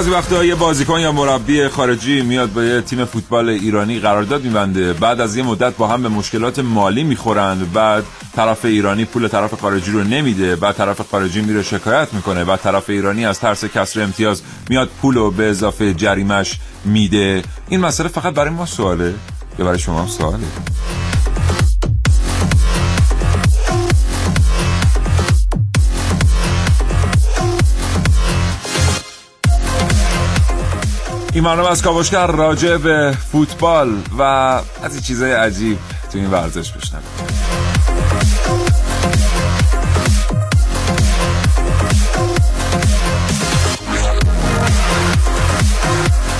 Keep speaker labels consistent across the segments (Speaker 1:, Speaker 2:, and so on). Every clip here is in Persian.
Speaker 1: از وقتا یه بازیکن یا مربی خارجی میاد با یه تیم فوتبال ایرانی قرارداد میبنده. بعد از یه مدت با هم به مشکلات مالی می‌خورند بعد طرف ایرانی پول طرف خارجی رو نمیده. بعد طرف خارجی میره شکایت می‌کنه. بعد طرف ایرانی از ترس کسر امتیاز میاد پول رو به اضافه جریمش میده. این مسئله فقط برای ما سواله یا برای شما هم سواله؟ این برنامه از کاوشگر راجع به فوتبال و از این چیزای عجیب تو این ورزش بشنوید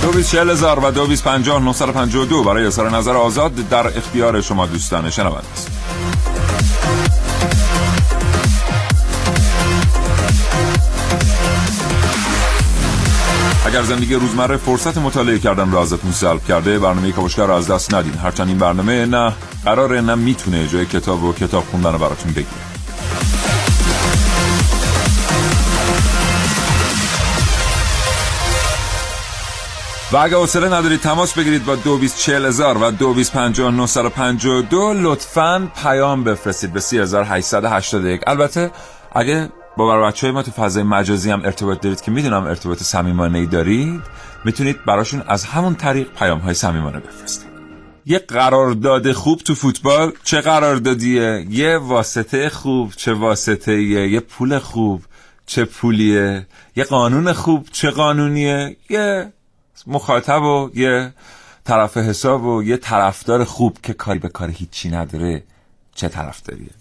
Speaker 1: دو بیس چهل هزار و دو بیس پنجاه برای اظهار نظر آزاد در اختیار شما دوستان شنونده است. اگر زندگی روزمره فرصت مطالعه کردن را ازتون سلب کرده برنامه کاوشگر را از دست ندین. هرچند این برنامه نه قراره نه می‌تونه جای کتاب و کتاب خوندن رو براتون بگیره. و اگه حوصله ندارید تماس بگیرید با دو بیس چهل هزار و دو بیس پنجاه نه سر پنجاه دو. لطفا پیام بفرستید به سی هزار هشتصد هشتاد یک. البته اگه با بچه ما تو فضای مجازی هم ارتباط دارید که می‌دونم ارتباط صمیمانه ای دارید می‌تونید براشون از همون طریق پیام های صمیمانه بفرستید. یه قرارداد خوب تو فوتبال چه قراردادیه؟ یه واسطه خوب چه واسطه یه پول خوب چه پولیه؟ یه قانون خوب چه قانونیه؟ یه مخاطب و یه طرف حساب و یه طرفدار خوب که کاری به کار هیچی نداره چه طرفداریه؟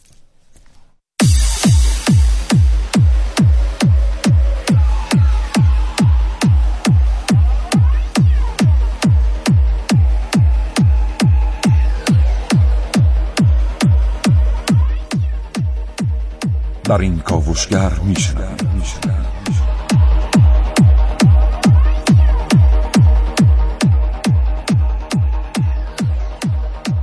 Speaker 1: در این کاوشگر میشنم.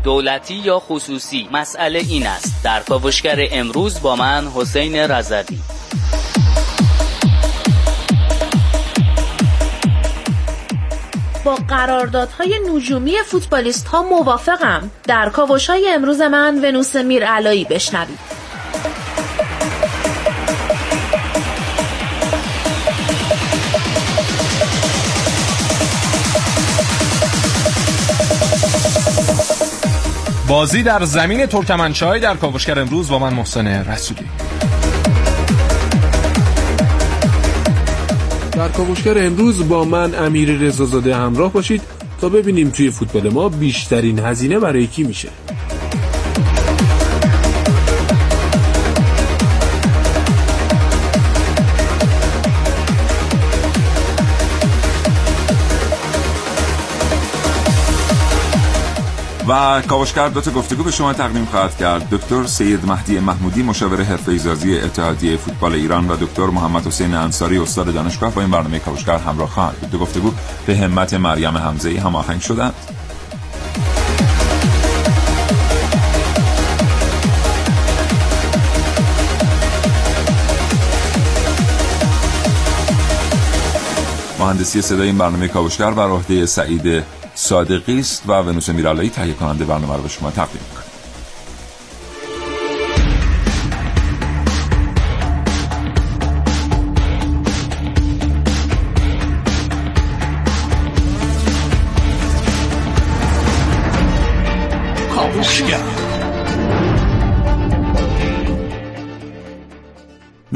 Speaker 2: دولتی یا خصوصی؟ مسئله این است. در کاوشگر امروز با من حسین رزدی
Speaker 3: با قراردادهای نجومی فوتبالیست ها موافقم. در کاوش های امروز من ونوس میر علایی بشنوید.
Speaker 4: بازی در زمین ترکمنچای در کاوشگر امروز با من محسن رسولی.
Speaker 5: در کاوشگر امروز با من امیر رضازاده همراه باشید تا ببینیم توی فوتبال ما بیشترین هزینه برای کی میشه.
Speaker 1: کاوشگر دو تا گفتگو به شما تقدیم خواهد کرد. دکتر سید مهدی محمودی مشاور حرفه زازی اتحادیه فوتبال ایران و دکتر محمد حسین انصاری استاد دانشگاه با این برنامه کاوشگر همراه خواهند بود. دو گفتگو به همت مریم حمزه هماهنگ شدند. مهندسی صدای این برنامه کاوشگر بر عهده سعید صادقی است و ونوس میرالایی تهیه کننده برنامه رو به شما تقدیم می‌کنه.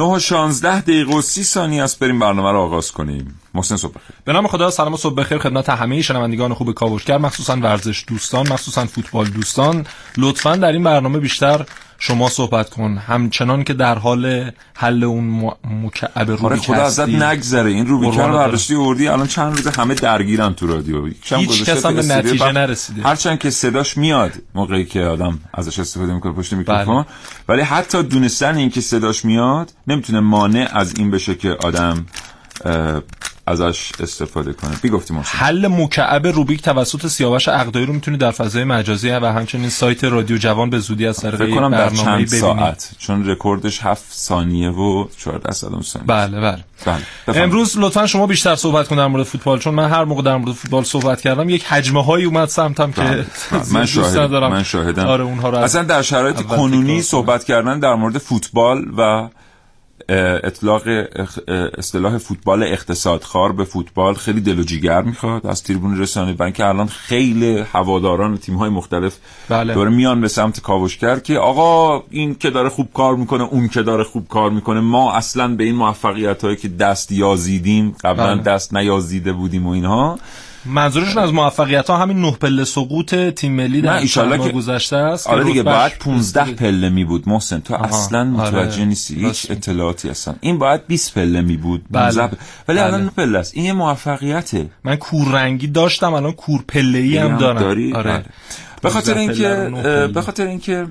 Speaker 1: نه و شانزده دقیقه و سی ثانیه است بریم برنامه رو آغاز کنیم. محسن صبح بخیر.
Speaker 4: به نام خدا سلام و صبح بخیر خدمت همه شنوندگان خوب کاوشگر مخصوصا ورزش دوستان مخصوصا فوتبال دوستان. لطفا در این برنامه بیشتر شما صحبت کن. همچنان که در حال حل اون مکعب روبیک
Speaker 1: آره خدا ازت نگذره. این روبیک رو برداشتی اردی الان چند روز همه درگیرن تو رادیو.
Speaker 4: هیچ کس هم به نتیجه نرسیده.
Speaker 1: هرچند که صداش میاد موقعی که آدم ازش استفاده می‌کنه پشت میکروفون. بله. ولی حتی دونستن این که صداش میاد نمی‌تونه مانع از این بشه که آدم ازش استفاده کنه. بی گفتیم
Speaker 4: حل مکعب روبیک توسط سیاوش عقدایی رو می‌تونید در فضای مجازی و همچنین سایت رادیو جوان به زودی از طریق
Speaker 1: کنم در چند ساعت چون رکوردش 7 ثانیه و 14 ثانیه.
Speaker 4: بله بله, بله. امروز لطفا شما بیشتر صحبت کنید در مورد فوتبال چون من هر موقع در مورد فوتبال صحبت کردم یک حجمه هایی اومد سمتم که بله.
Speaker 1: من شاهد من شاهدم.
Speaker 4: آره اونها رو
Speaker 1: اصلا در شرایط کنونی صحبت کردن در مورد فوتبال و اطلاق اصطلاح فوتبال اقتصادخوار به فوتبال خیلی دل و جیگر می‌خواد از تریبون رسانه و که الان خیلی هواداران تیم های مختلف بله. داره میان به سمت کاوشگر که آقا این که داره خوب کار می‌کنه اون که داره خوب کار می‌کنه ما اصلا به این موفقیت هایی که دست یازیدیم قبلا بله. دست نیازیده بودیم و اینها
Speaker 4: منظورشون از موفقیت ها همین نه پله سقوط تیم ملی در چند که گذشته است
Speaker 1: آره دیگه باید 15 پله می بود محسن تو اصلا آره. متوجه آره. نیستی هیچ اطلاعاتی هستن این باید 20 پله می بود بله. ولی بله. الان پله است این یه موفقیته
Speaker 4: من کوررنگی داشتم الان کور پله ای هم دارم
Speaker 1: داری؟ آره بله. به خاطر اینکه به خاطر اینکه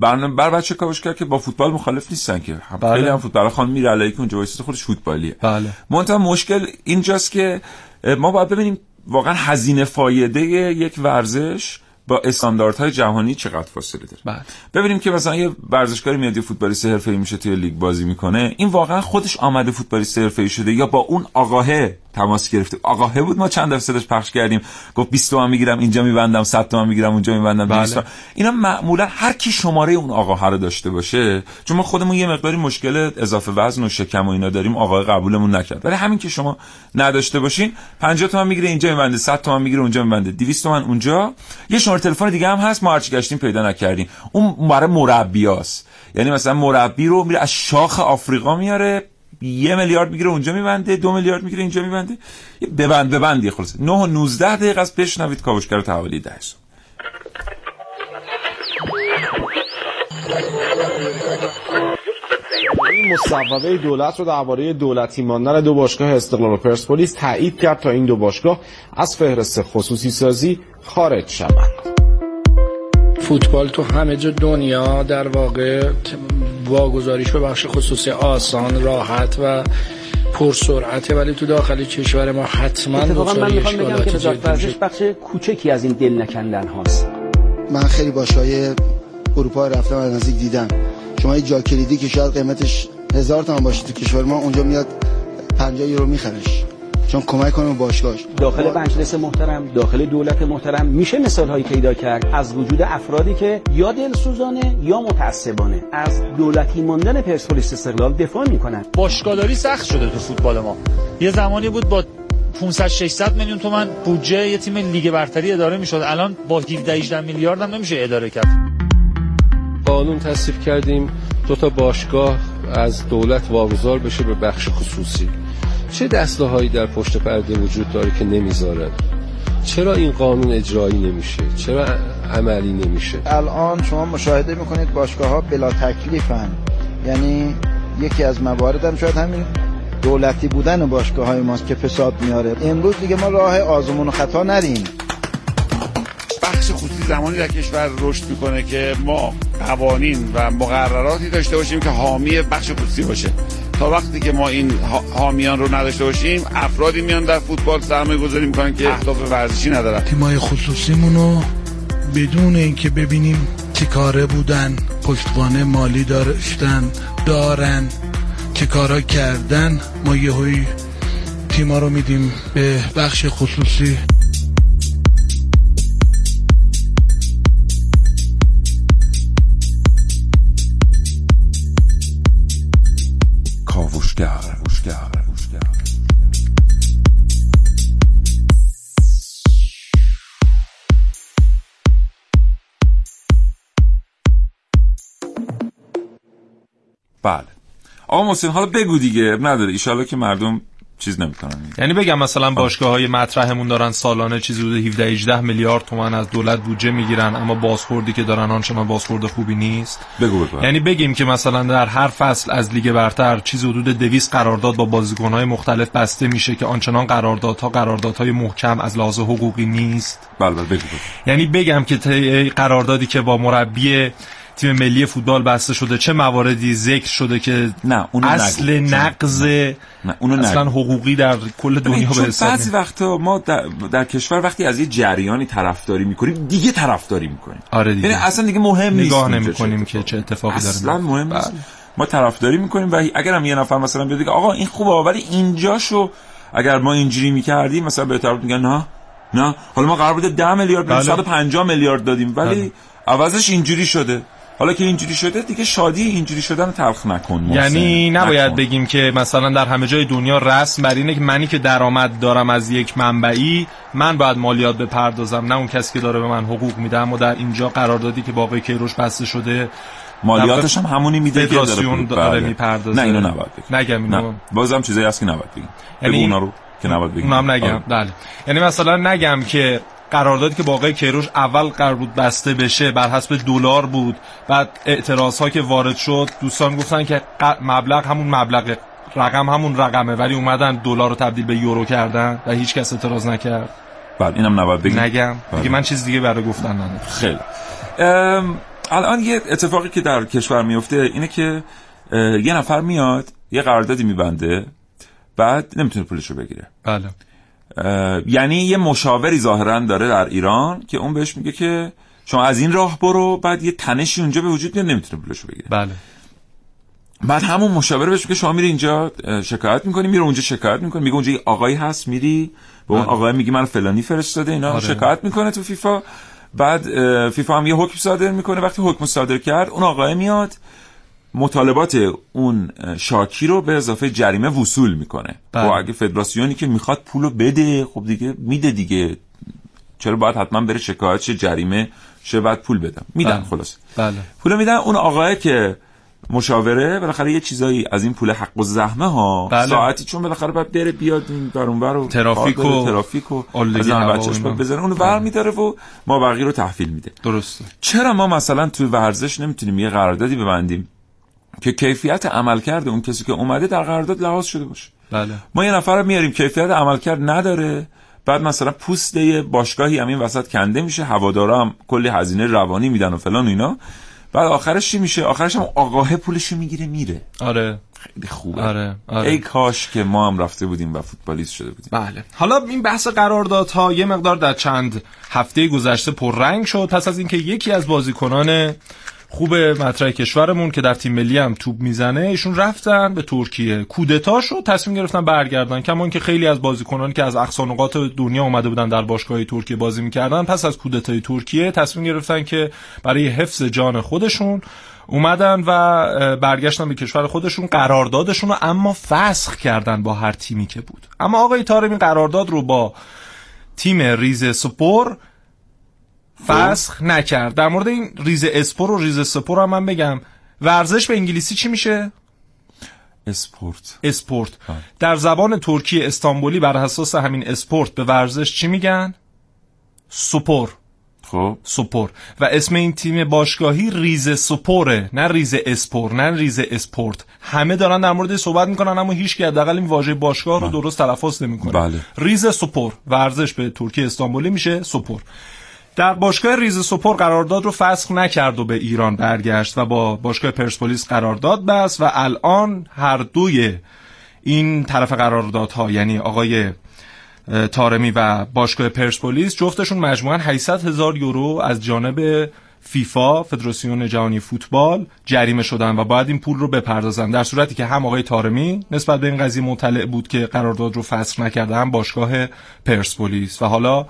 Speaker 1: بر بر بچه کاوشگر که با فوتبال مخالف نیستن که بله. خیلی هم فوتبال خان میره علیه که اونجا وایساده خودش فوتبالیه
Speaker 4: بله
Speaker 1: منتها مشکل اینجاست که ما باید ببینیم واقعا هزینه فایده یک ورزش با استانداردهای جهانی چقدر فاصله داره
Speaker 4: بله.
Speaker 1: ببینیم که مثلا یه ورزشکاری میاد یه فوتبالیست حرفه‌ای میشه توی لیگ بازی می‌کنه این واقعا خودش آمده فوتبالیست حرفه‌ای شده یا با اون آقاهه تماس گرفته. آقاهه بود ما چند دفعه پخش کردیم. گفت 20 تومن می‌گیرم اینجا میبندم 100 تومن می‌گیرم اونجا میبندم 200 بله. اینا معمولا هر کی شماره اون آقاهه رو داشته باشه چون ما خودمون یه مقداری مشکل اضافه وزن و شکم و اینا داریم آقا قبولمون نکرد. ولی همین که شما نداشته باشین 50 تومن می‌گیره اینجا میبنده 100 تومن می‌گیره اونجا میبنده. 200 تومن اونجا. یه شماره تلفن دیگه هم هست ما هرچی گشتیم پیدا نکردیم. اون برای مربیاست. یعنی مثلا مربی رو میره از شاخ آفریقا میاره یه میلیارد می‌گیره اونجا میبنده دو میلیارد می‌گیره اینجا میبنده. ببند ببندی خلاص 9 و 19 دقیقه از بشنوید کاوشگر تحولی 10
Speaker 6: این مصوبه دولت رو درباره دولتی ماندن دو باشگاه استقلال و پرسپولیس تایید کرد تا این دو باشگاه از فهرست خصوصی سازی خارج شوند.
Speaker 7: فوتبال تو همه جا دنیا در واقع واگذاریش به بخش خصوصی آسان راحت و پرسرعته. ولی تو داخل کشور ما حتما
Speaker 8: اتفاقا من می‌خوام بگم که وزارت ورزش بخش کوچکی از این دل نکندن هاست.
Speaker 9: من خیلی باشگاه اروپا رفتم از نزدیک دیدم. شما یه جا کلیدی که شاید قیمتش هزار تومان باشه تو کشور ما اونجا میاد 50 یورو میخرش. چون کمک کنه باشگاهش.
Speaker 8: داخل مجلس محترم داخل دولت محترم میشه مثال هایی پیدا کرد؟ از وجود افرادی که یا دلسوزانه یا متعصبانه. از دولتی ماندن پرسپولیس استقلال دفاع می‌کنن.
Speaker 10: باشگاهداری سخت شده تو فوتبال ما. یه زمانی بود با 500 600 میلیون تومن بودجه یه تیم لیگ برتری اداره می‌شد. الان با 17 18 میلیارد هم نمیشه اداره کرد.
Speaker 11: قانون تصویب کردیم. دو تا باشگاه از دولت واگذار بشه به بخش خصوصی. چه دسته هایی در پشت پرده وجود داره که نمی‌ذارن؟ چرا این قانون اجرایی نمیشه؟ چرا عملی نمیشه؟
Speaker 9: الان شما مشاهده می‌کنید باشگاه ها بلا تکلیفن. یعنی یکی از موارد هم شاید همین دولتی بودن باشگاه های ماست که فساد میاره. امروز دیگه ما راه آزمون و خطا نریم.
Speaker 12: بخش خصوصی زمانی در کشور رشد می‌کنه که ما قوانین و مقرراتی داشته باشیم که حامی بخش خصوصی باشه. تا وقتی که ما این حامیان رو نداشته باشیم افرادی میان در فوتبال سرمایه گذاری می‌کنن که اهداف ورزشی ندارن.
Speaker 13: تیمای خصوصیمونو بدون اینکه ببینیم چه کاره بودن پشتوانه مالی داشتن دارن چه کارا کردن ما یهویی تیما رو میدیم به بخش خصوصی.
Speaker 1: بله آقا محسن حالا بگو دیگه نداره. ایشالا که مردم چیز نمی‌کنن
Speaker 4: یعنی بگم مثلا باشگاه های مطرحمون دارن سالانه چیزی حدود 17 18 میلیارد تومان از دولت بودجه می‌گیرن اما بازخوردی که دارن آنچنان بازخورد خوبی نیست.
Speaker 1: بگو بگو.
Speaker 4: یعنی بگیم که مثلا در هر فصل از لیگ برتر چیزی حدود 200 قرارداد با بازیکن‌های مختلف بسته میشه که آنچنان قراردادها قراردادهای محکم از لحاظ حقوقی نیست.
Speaker 1: بله بله بگو, بگو.
Speaker 4: یعنی بگم که قراردادی که با مربی تیم ملی فوتبال بسته شده چه مواردی ذکر شده که
Speaker 1: نه اونو
Speaker 4: اصل. نقض
Speaker 1: اونو
Speaker 4: اصلا حقوقی در کل دنیا به حساب
Speaker 1: بعضی وقتا ما در, در کشور وقتی از یه جریانی طرفداری می‌کنیم دیگه طرفداری می‌کنیم.
Speaker 4: آره دیگه.
Speaker 1: یعنی اصلا دیگه مهم نیست
Speaker 4: نگاه نمی‌کنیم که چه اتفاقی داره
Speaker 1: اصلا مهم نیست. ما طرفداری می‌کنیم و اگر هم یه نفر مثلا بیاد آقا این خوبه ولی اینجاشو اگر ما اینجوری می‌کردیم مثلا به طرف میگن نه نه. حالا ما قرار بوده 10 میلیارد
Speaker 4: بله.
Speaker 1: 150 میلیارد دادیم ولی
Speaker 4: بله.
Speaker 1: عوضش اینجوری شده. حالا که اینجوری شده دیگه شادی اینجوری شدن تلخ نکن محسن.
Speaker 4: یعنی نباید
Speaker 1: نکن.
Speaker 4: بگیم که مثلا در همه جای دنیا رسم بر اینه که منی که درآمد دارم از یک منبعی من باید مالیات بپردازم نه اون کسی که داره به من حقوق میده اما در اینجا قراردادی که با آقای کیروش بسته شده
Speaker 1: مالیاتش هم همونی میده که داره,
Speaker 4: داره
Speaker 1: بله.
Speaker 4: می‌پردازه
Speaker 1: نه اینو نباید بگیم
Speaker 4: نگم اینو
Speaker 1: نه. بازم چیزایی هست که نباید بگیم
Speaker 4: یعنی
Speaker 1: بگو اونا رو که نباید بگیم
Speaker 4: اونم نگم
Speaker 1: آره.
Speaker 4: بله یعنی مثلا نگم که قراردادی که با آقای کیروش اول قرار بود بسته بشه بر حسب دلار بود. بعد اعتراض ها که وارد شد دوستان گفتن که مبلغ همون مبلغ رقم همون رقمه ولی اومدن دلار رو تبدیل به یورو کردن و هیچ کس اعتراض نکرد.
Speaker 1: بله اینم نباید بگیم.
Speaker 4: نگم.
Speaker 1: بله.
Speaker 4: دیگه من چیز دیگه برای گفتن ندارم.
Speaker 1: خیلی. ام، الان یه اتفاقی که در کشور میفته اینه که یه نفر میاد یه قراردادی میبنده بعد نمی‌تونه پولش رو بگیره.
Speaker 4: بله.
Speaker 1: یعنی یه مشاوری ظاهرا داره در ایران که اون بهش میگه که شما از این راه برو بعد یه تنشی اونجا به وجود میاد نمی‌تونه پولش رو بگیره.
Speaker 4: بله.
Speaker 1: بعد همون مشاور بهش میگه شما میری اینجا شکایت می‌کنی میره اونجا شکایت می‌کنی میگه اونجا یه آقایی هست میری به اون آقای میگی من فلانی فرستاده اینا
Speaker 4: آره.
Speaker 1: شکایت می‌کنه تو فیفا. بعد فیفا هم یه حکم صادر می‌کنه وقتی حکم صادر کرد اون آقای میاد مطالبات اون شاکی رو به اضافه جریمه وصول می‌کنه.
Speaker 4: بله.
Speaker 1: و اگه فدراسیونی که می‌خواد پولو بده خب دیگه میده دیگه. چرا باید حتما بره شکایت شه جریمه شه بعد پول بدم. میدن
Speaker 4: بله.
Speaker 1: خلاص
Speaker 4: بله.
Speaker 1: پول میدن. اون آقای که مشاوره بالاخره یه چیزایی از این پول حق و زحمه ها.
Speaker 4: بله.
Speaker 1: ساعتی چون بالاخره باید بره بیاد این بر اون بر و
Speaker 4: ترافیک
Speaker 1: داره،
Speaker 4: و
Speaker 1: ترافیک و از بچه‌ش. باید بزنه. اونو ور میداره و ما بقیه رو تحویل میده.
Speaker 4: درسته.
Speaker 1: چرا ما مثلا توی ورزش نمی‌تونیم یه قراردادی ببندیم؟ که کیفیت عملکرد اون کسی که اومده در قرارداد لحاظ شده باشه.
Speaker 4: بله.
Speaker 1: ما یه نفر رو میاریم کیفیت عملکرد نداره. بعد مثلا پوست باشگاهی همین وسط کنده میشه هوادارا هم کلی هزینه روانی میدن و فلان و اینا. بعد آخرش چی میشه؟ آخرش هم آقاه پولش می‌گیره میره.
Speaker 4: آره.
Speaker 1: خیلی خوبه.
Speaker 4: آره, آره.
Speaker 1: ای کاش که ما هم رفته بودیم و فوتبالیست شده بودیم.
Speaker 4: بله. حالا این بحث قراردادها یه مقدار در چند هفته گذشته پررنگ شد. پس از اینکه یکی از بازیکنان خوب مطرح کشورمون که در تیم ملی هم توپ می‌زنه ایشون رفتن به ترکیه. کودتا شد تصمیم گرفتن برگردن کما که خیلی از بازیکنان که از اقصا نقاط دنیا اومده بودن در باشگاه ترکیه بازی می‌کردن پس از کودتای ترکیه تصمیم گرفتن که برای حفظ جان خودشون اومدن و برگشتن به کشور خودشون قراردادشون رو اما فسخ کردن با هر تیمی که بود. اما آقای تارمی قرارداد رو با تیم ریز سپور فسخ نکرد. در مورد این ریز اسپور و ریز سپور هم من بگم. ورزش به انگلیسی چی میشه؟
Speaker 1: sport.
Speaker 4: sport. در زبان ترکی استانبولی بر اساس همین اسپورت به ورزش چی میگن؟ spor.
Speaker 1: خب.
Speaker 4: spor. و اسم این تیم باشگاهی ریز سپوره نه ریز اسپور نه ریز اسپورت. همه دارن در مورد صحبت می‌کنن اما هیچ که حداقل این واژه باشگاه رو درست تلفظ نمی‌کنه.
Speaker 1: بله.
Speaker 4: ریز سپور. ورزش به ترکی استانبولی میشه spor. در باشگاه ریز سپور قرارداد رو فسخ نکرد و به ایران برگشت و با باشگاه پرسپولیس قرارداد بست و الان هر دوی این طرف قراردادها یعنی آقای تارمی و باشگاه پرسپولیس جفتشون مجموعاً 800 هزار یورو از جانب فیفا فدراسیون جهانی فوتبال جریمه شدن و باید این پول رو بپردازن. در صورتی که هم آقای تارمی نسبت به این قضیه مطلع بود که قرارداد رو فسخ نکرده هم باشگاه پرسپولیس. و حالا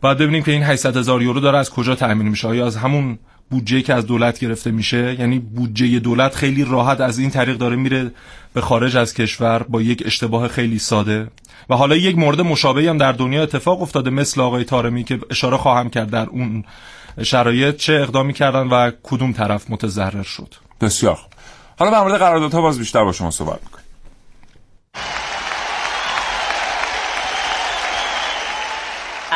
Speaker 4: باید ببینیم که این 800 هزار یورو داره از کجا تأمین میشه. آیا از همون بودجه که از دولت گرفته میشه؟ یعنی بودجه دولت خیلی راحت از این طریق داره میره به خارج از کشور با یک اشتباه خیلی ساده. و حالا یک مورد مشابهی هم در دنیا اتفاق افتاده مثل آقای تارمی که اشاره خواهم کرد در اون شرایط چه اقدامی کردن و کدوم طرف متضرر شد.
Speaker 1: بسیار حالا در مورد قراردادها باز بیشتر با شما صحبت می‌کنیم.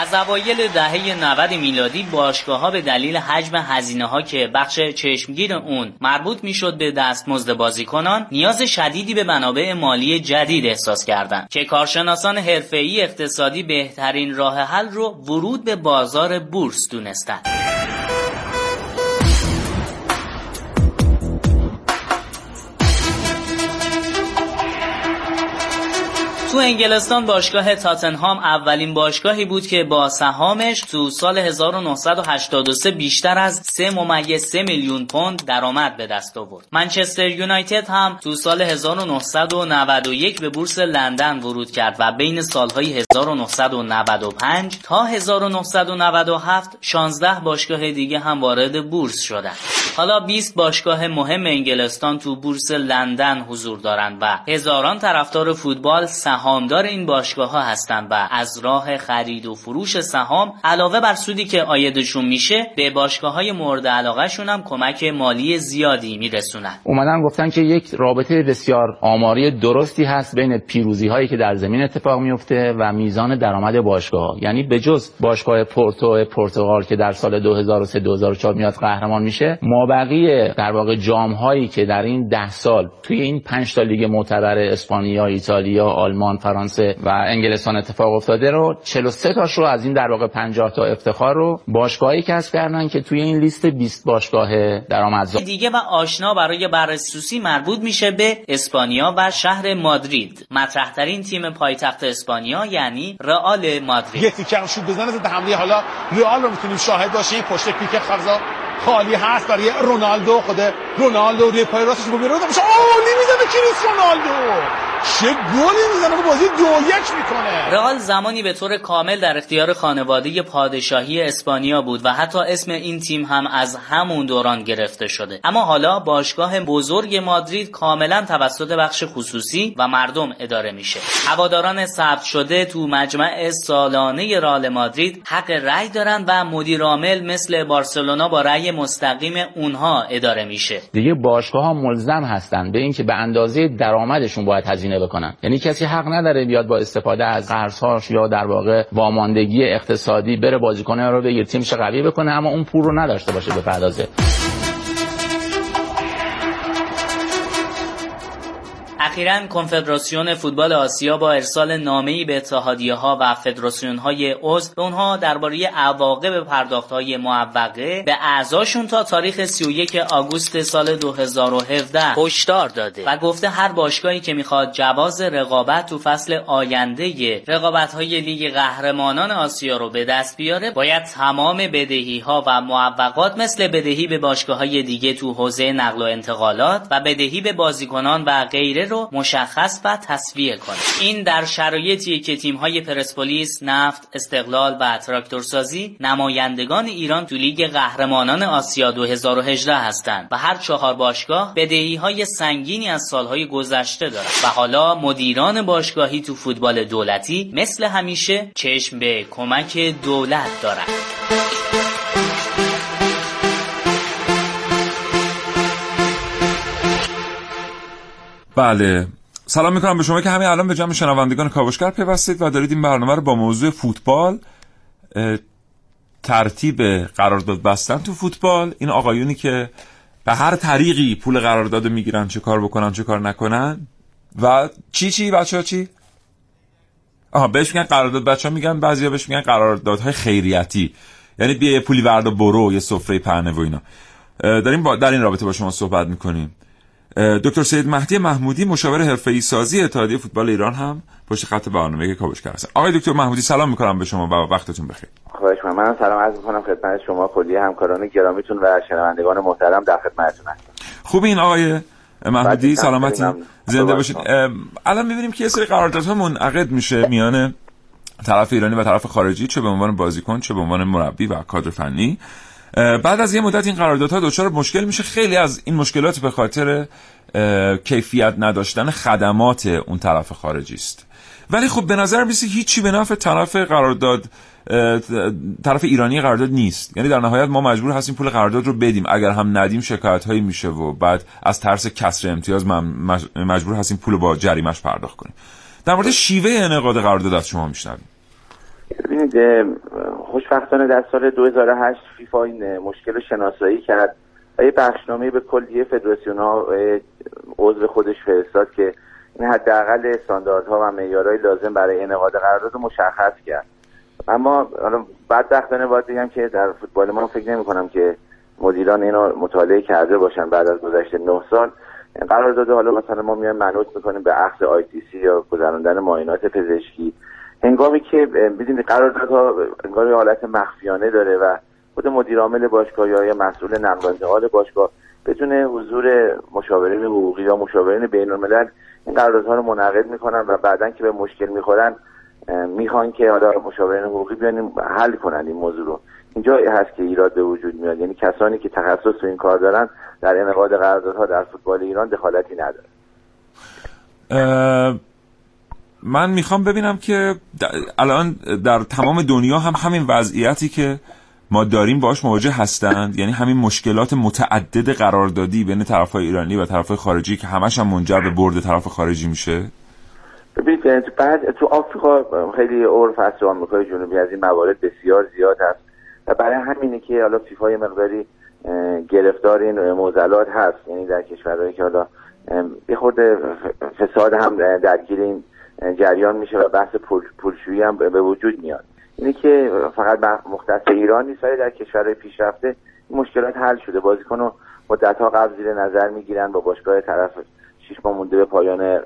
Speaker 2: از اوایل دهه 90 میلادی باشگاه ها به دلیل حجم هزینه ها که بخش چشمگیر اون مربوط می‌شد به دستمزد بازیکنان نیاز شدیدی به منابع مالی جدید احساس کردند که کارشناسان حرفه‌ای اقتصادی بهترین راه حل رو ورود به بازار بورس دونستند. تو انگلستان باشگاه تاتنهام اولین باشگاهی بود که با سهامش تو سال 1983 بیشتر از 3 ممیز 3 میلیون پوند درآمد به دست آورد. منچستر یونایتد هم تو سال 1991 به بورس لندن ورود کرد و بین سالهای 1995 تا 1997 16 باشگاه دیگه هم وارد بورس شدند. حالا 20 باشگاه مهم انگلستان تو بورس لندن حضور دارند و هزاران طرفدار فوتبال سهامدار این باشگاه ها هستند و از راه خرید و فروش سهام علاوه بر سودی که آیدشون میشه به باشگاه های مورد علاقه شون هم کمک مالی زیادی میرسونن.
Speaker 14: اومدن گفتن که یک رابطه بسیار آماری درستی هست بین پیروزی هایی که در زمین اتفاق میفته و میزان درآمد باشگاه یعنی به جز باشگاه پورتو پرتغال که در سال 2003 2004 میاد قهرمان میشه ما بقیه در واقع جام هایی که در این ده سال توی این 5 تا لیگ معتبر اسپانیا ایتالیا آلمان فرانسه و انگلستان اتفاق افتاده رو 43 تاش رو از این در واقع 50 تا افتخار رو باشگاهی کسب کردن که توی این لیست 20 باشگاه درآمدزا.
Speaker 2: دیگه و آشنا برای بررسی مربوط میشه به اسپانیا و شهر مادرید. مطرحترین تیم پایتخت اسپانیا یعنی رئال مادرید.
Speaker 15: یه تیکر شوت بزنه ضد حمله. حالا رئال رو می‌تونیم شاهد باشیم. پشت پیک خزا خالی هست برای رونالدو. خود رونالدو روی پای راستش اوه نمی‌زنه کریس رونالدو. چه گلی می‌زنه؟ بازی دو یک می‌کنه.
Speaker 2: رئال زمانی به طور کامل در اختیار خانواده پادشاهی اسپانیا بود و حتی اسم این تیم هم از همون دوران گرفته شده. اما حالا باشگاه بزرگ مادرید کاملا توسط بخش خصوصی و مردم اداره میشه. هواداران ثبت شده تو مجمع سالانه رئال مادرید حق رأی دارن و مدیر عامل مثل بارسلونا با رأی مستقیم اونها اداره میشه.
Speaker 14: دیگه باشگاه ها ملزم هستن به اینکه به اندازه درآمدشون باید هزینه بکنن. یعنی کسی حق نداره بیاد با استفاده از قرضهاش یا در واقع واماندگی اقتصادی بره بازیکن رو بگیر تیمش قوی بکنه اما اون پول رو نداشته باشه بپردازه.
Speaker 2: اخیرا کنفدراسیون فوتبال آسیا با ارسال نامه‌ای به اتحادیه ها و فدراسیون های عضو به اونها درباره عواقب پرداخت های معوقه به اعضاشون تا تاریخ 31 آگوست سال 2017 هشدار داده و گفته هر باشگاهی که می‌خواد جواز رقابت تو فصل آینده رقابت های لیگ قهرمانان آسیا رو به دست بیاره باید تمام بدهی ها و معوقات مثل بدهی به باشگاه های دیگه تو حوزه نقل و انتقالات و بدهی به بازیکنان و غیره رو مشخص و تصویه کنه. این در شرایطی که تیم های پرسپولیس نفت استقلال و تراکتورسازی نمایندگان ایران تو لیگ قهرمانان آسیا 2018 هستند و هر چهار باشگاه بدهی های سنگینی از سالهای گذشته دارند و حالا مدیران باشگاهی تو فوتبال دولتی مثل همیشه چشم به کمک دولت دارند
Speaker 1: بله. سلام می‌کنم به شما که همین الان به جمع شنوندگان کاوشگر پیوستید و دارید این برنامه رو با موضوع فوتبال ترتیب قرارداد بستن تو فوتبال. این آقایونی که به هر طریقی پول قرارداد می‌گیرن چه کار بکنن چه کار نکنن. و چی چی؟ بچه ها چی؟ آها بهش میگن قرارداد. بچه ها میگن بعضی ها بهش میگن قراردادهای خیریتی. یعنی بیا یه پولی وردا برو یه سفره پهنه و اینا. داریم با در این رابطه با شما صحبت می‌کنیم. دکتر سید مهدی محمودی مشاور حرفه‌ای سازی اتحادیه فوتبال ایران هم پشت خط برنامه کاوشگر هستن آقای دکتر محمودی سلام می‌کنم به شما و وقتتون بخیر.
Speaker 16: خواهش می‌کنم من سلام عرض می‌کنم خدمت شما کلیه همکاران گرامیتون و شنوندگان محترم در خدمتتون هستم.
Speaker 1: خوب این آقای محمودی؟ سلامتی؟ زنده باشید. الان می‌بینیم که یه سری قراردادها منعقد میشه میان طرف ایرانی و طرف خارجی چه به عنوان بازیکن چه به عنوان مربی و کادر فنی. بعد از یه مدت این قراردادها دچار مشکل میشه. خیلی از این مشکلات به خاطر کیفیت نداشتن خدمات اون طرف خارجی است. ولی خب به نظر میسه هیچی به نفع طرف قرارداد طرف ایرانی قرارداد نیست. یعنی در نهایت ما مجبور هستیم پول قرارداد رو بدیم. اگر هم ندیم شکایت هایی میشه و بعد از ترس کسر امتیاز مجبور هستیم پول با جریمش پرداخت کنیم. در مورد شیوه انعقاد قرارداد از شما میشنویم.
Speaker 16: ببینید خوشبختانه در سال 2008 فیفا این مشکل شناسایی کرد و یه بخشنامه به کلیه فدراسیون ها عضو خودش فرستاد که این حداقل استانداردها و معیارهای لازم برای انعقاد قرارداد مشخص کرد. اما حالا بدبختانه باید بگم که در فوتبال ما فکر نمی کنم که مدیران اینو مطالعه کرده باشن بعد از گذشته 9 سال. قرارداد حالا مثلا ما میایم منوط می‌کنیم به اخذ آی تی سی یا گذراندن معاینات پزشکی. هنگامی که ببینید قراردادها انگار حالت مخفیانه داره و خود مدیر عامل باشگاه یا مسئول نقل و انتقال باشگاه بدون حضور مشاورین حقوقی یا مشاورین بین الملل این قراردادها رو منعقد می‌کنن و بعدا که به مشکل می‌خورن می‌خوان که حالا مشاورین حقوقی بیان حل کنن این موضوع رو. اینجا هست که ایراد به وجود میاد. یعنی کسانی که تخصص تو این کار دارن در انعقاد قراردادها در فوتبال ایران دخالتی نداره
Speaker 1: اه، من می‌خوام ببینم که الان در تمام دنیا هم همین وضعیتی که ما داریم باش مواجه هستند. یعنی همین مشکلات متعدد قراردادی بین طرفهای ایرانی و طرفهای خارجی که همش هم منجر به برد طرف خارجی میشه.
Speaker 16: ببینید بعد تو آفریقا خیلی عرف هست تو آمریکای جنوبی از این موارد بسیار زیاد هست. و برای همینه که حالا فیفا یه مقداری گرفتار این معضلات هست. یعنی در کشورهایی که حالا یه خورده فساد هم درگیر این جریان میشه و بحث پول پولشویی هم به وجود میاد. اینه که فقط مختص ایران نیست ولی در کشورهای پیشرفته مشکلات حل شده. بازیکن رو مدتها قبل زیر نظر می‌گیرن با باشگاه طرف شیش ماه مونده به پایان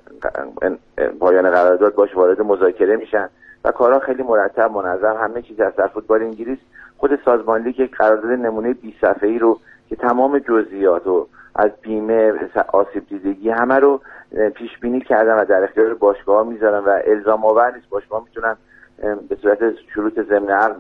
Speaker 16: پایان قرارداد باش وارد مذاکره میشن و کارها خیلی مرتب منظم. همه چیز از در فوتبال انگلیس. خود سازمان یک قرارداد نمونه 20 صفحه‌ای رو که تمام جزئیات و از بیمه آسیب دیدگی همه رو پیش بینی کردن و در اختیار باشگاه می‌ذارن و الزام آور نیست. باشگاه می‌تونن به صورت شروط ضمن عقد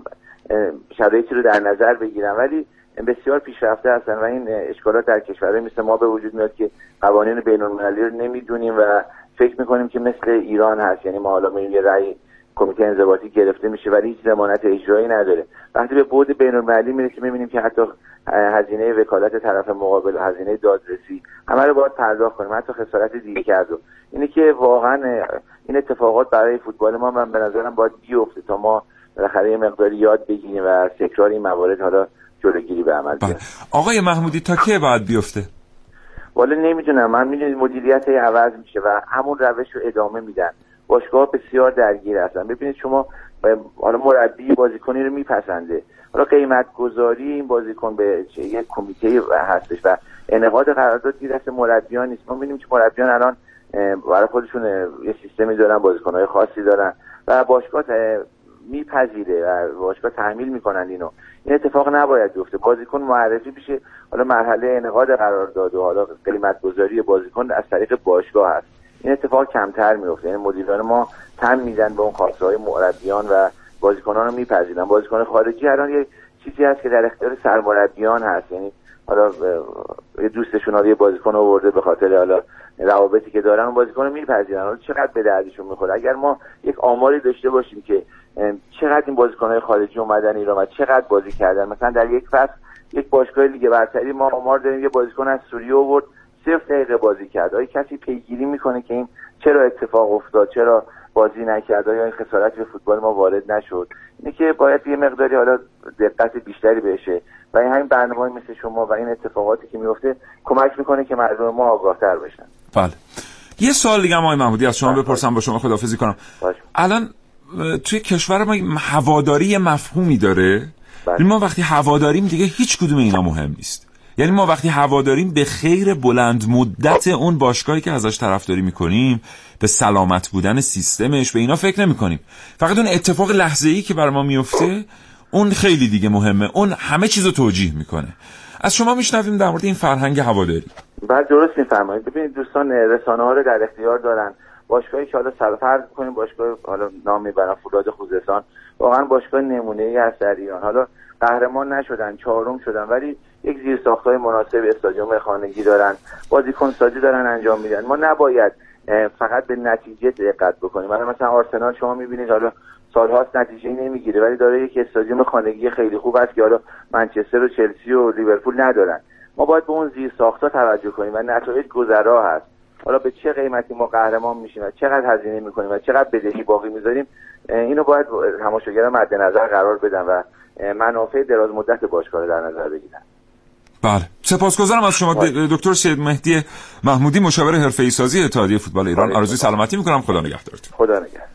Speaker 16: شرایطی رو در نظر بگیرن. ولی بسیار پیشرفته هستن و این اشکالات در کشورهای مثل ما به وجود میاد که قوانین بین المللی رو نمی‌دونیم و فکر می‌کنیم که مثل ایران هست. یعنی ما حالا میریم یه رأی کمیته انضباطی گرفته میشه ولی هیچ ضمانت اجرایی نداره. وقتی به بود بین المللی می‌رسیم می‌بینیم که حتی هزینه وکالت طرف مقابل هزینه دادرسی همه رو باید پرداخت کنیم. حتی خسارت دیگه کرد. و اینه که واقعا این اتفاقات برای فوتبال ما من به نظرم باید بیفته تا ما بالاخره یه مقداری یاد بگیریم و از تکرار این موارد حالا جلوگیری به عمل بیاریم
Speaker 1: آقای محمودی تا کی باید بیفته؟
Speaker 16: والا نمی‌دونم. من می‌دونید مدیریت عوض میشه و همون روش رو ادامه میدن. باشگاه بسیار درگیر هستن. ببینید شما حالا مربی بازیکنی رو میپسنده. حالا قیمت گذاری این بازیکن به یک کمیته هستش و انعقاد قرارداد گیر دست مربیان نیست. ما می‌بینیم که مربیان الان برای خودشون یه سیستمی دارن بازیکنهای خاصی دارن و باشگاه اه، میپذیره و باشگاه تحمیل می‌کنن اینو. این اتفاق نباید بیفته. بازیکن معرفی بشه. حالا مرحله انعقاد قرارداد و حالا قیمت گذاری بازیکن از طریق باشگاه هست. این اتفاق کمتر میفته یعنی مدیران ما تم میدن به اون خواسته های مربیان و بازیکنان رو میپذیرن. بازیکن خارجی الان یه چیزی هست که در اختیار سرمربیان هست. یعنی حالا یه دوستشون یه بازیکن آورده به خاطر حالا روابطی که دارن بازیکن رو میپذیرن. حالا چقدر به دردشون می‌خوره؟ اگر ما یک آماری داشته باشیم که چقدر این بازیکنهای خارجی اومدن ایران و چقدر بازی کردن. مثلا در یک فصل یک باشگاه لیگ برتری ما آمار داریم. یه بازیکن از سوریه آورد. صفر دقیقه بازی کرد آیا کسی پیگیری می‌کنه که این چرا اتفاق افتاد؟ چرا بازی نکرد آیا این خسارت به فوتبال ما وارد نشد؟ اینه که باید یه مقداری حالا دقت بیشتری بشه و این همین برنامه مثل شما و این اتفاقاتی که میفته کمک می‌کنه که مردم ما آگاهتر بشن.
Speaker 1: بله. یه سوال دیگه آقای محمودی از شما بپرسم با شما خدافزی کنم. الان اه، توی کشور ما هواداری مفهومی داره. یعنی ما وقتی هواداریم دیگه هیچ کدوم اینا مهم نیست. یعنی ما وقتی هواداریم به خیر بلند مدت اون باشگاهی که ازش طرفداری می‌کنیم به سلامت بودن سیستمش به اینا فکر نمی‌کنیم. فقط اون اتفاق لحظه ای که بر ما میفته اون خیلی دیگه مهمه. اون همه چیز رو توجیه می‌کنه. از شما میشنویم در مورد این فرهنگ هواداری.
Speaker 16: بعد درست میفرمایید. ببینید دوستان رسانه ها رو در اختیار دارن. باشگاهی که حالا سرفرض کنیم باشگاه حالا نام می‌برن فولاد خوزستان واقعا باشگاه نمونه ای هست در حالا قهرمان نشدن چهارم شدن ولی یک زیر های مناسب استادیوم خانگی دارن بازیکن سازی دارن انجام میدن. ما نباید فقط به نتیجه دقت بکنیم. مثلا مثلا آرسنال شما می‌بینید حالا سالهاست نتیجه نمی‌گیره ولی داره یک استادیوم خانگی خیلی خوب است که حالا منچستر و چلسی و لیورپول ندارن. ما باید به اون زیر ساختا توجه کنیم و نتایج گذرا هست. حالا به چه قیمتی ما قهرمان میشیم و چقدر هزینه می‌کنیم و چقدر بدهی باقی می‌ذاریم اینو باید تماشاگران مد نظر قرار بدن و منافع دراز مدت باشگاه در نظر بگیرن.
Speaker 1: بله. سپاسگزارم از شما دکتر سید مهدی محمودی مشاور حرفه‌ای سازی اتحادیه فوتبال ایران. آرزوی سلامتی می‌کنم. خدا نگهدارتون.
Speaker 16: خدا نگهدار.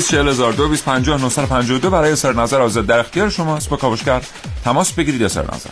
Speaker 1: 2240952 برای سر نظر آزاد در اختیار شماست. با کاوشگر تماس بگیرید سر نظر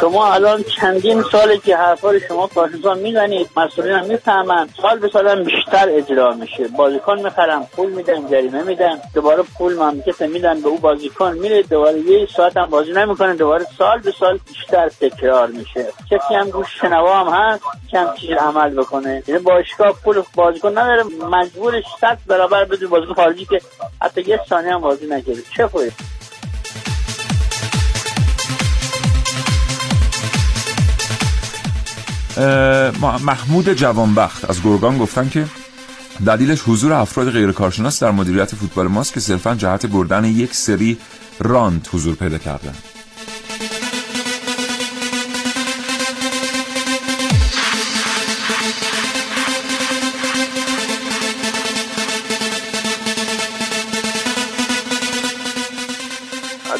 Speaker 17: شما الان چندین ساله که حرفا شما پارتیزان می‌زنید مسئولین هم می‌فهمن. سال به سال بیشتر اجرا میشه. بازیکن می‌خرم پول میدن جریمه میدن. دوباره پول مملکت میدن به او بازیکن میره دوباره یه ساعت هم بازی نمی‌کنه. دوباره سال به سال بیشتر تکرار میشه. کسی هم گوش شنوا هم هست که هم چیز عمل بکنه. یعنی باشگاه پول بازیکن نداره مجبورش صد برابر بده بازیکن خارجی که حتی یه ثانیه هم بازی نکرده. چه خوبه
Speaker 1: محمود جوانبخت از گرگان گفتن که دلیلش حضور افراد غیر کارشناس در مدیریت فوتبال ماست که صرفا جهت بردن یک سری راند حضور پیدا کردن.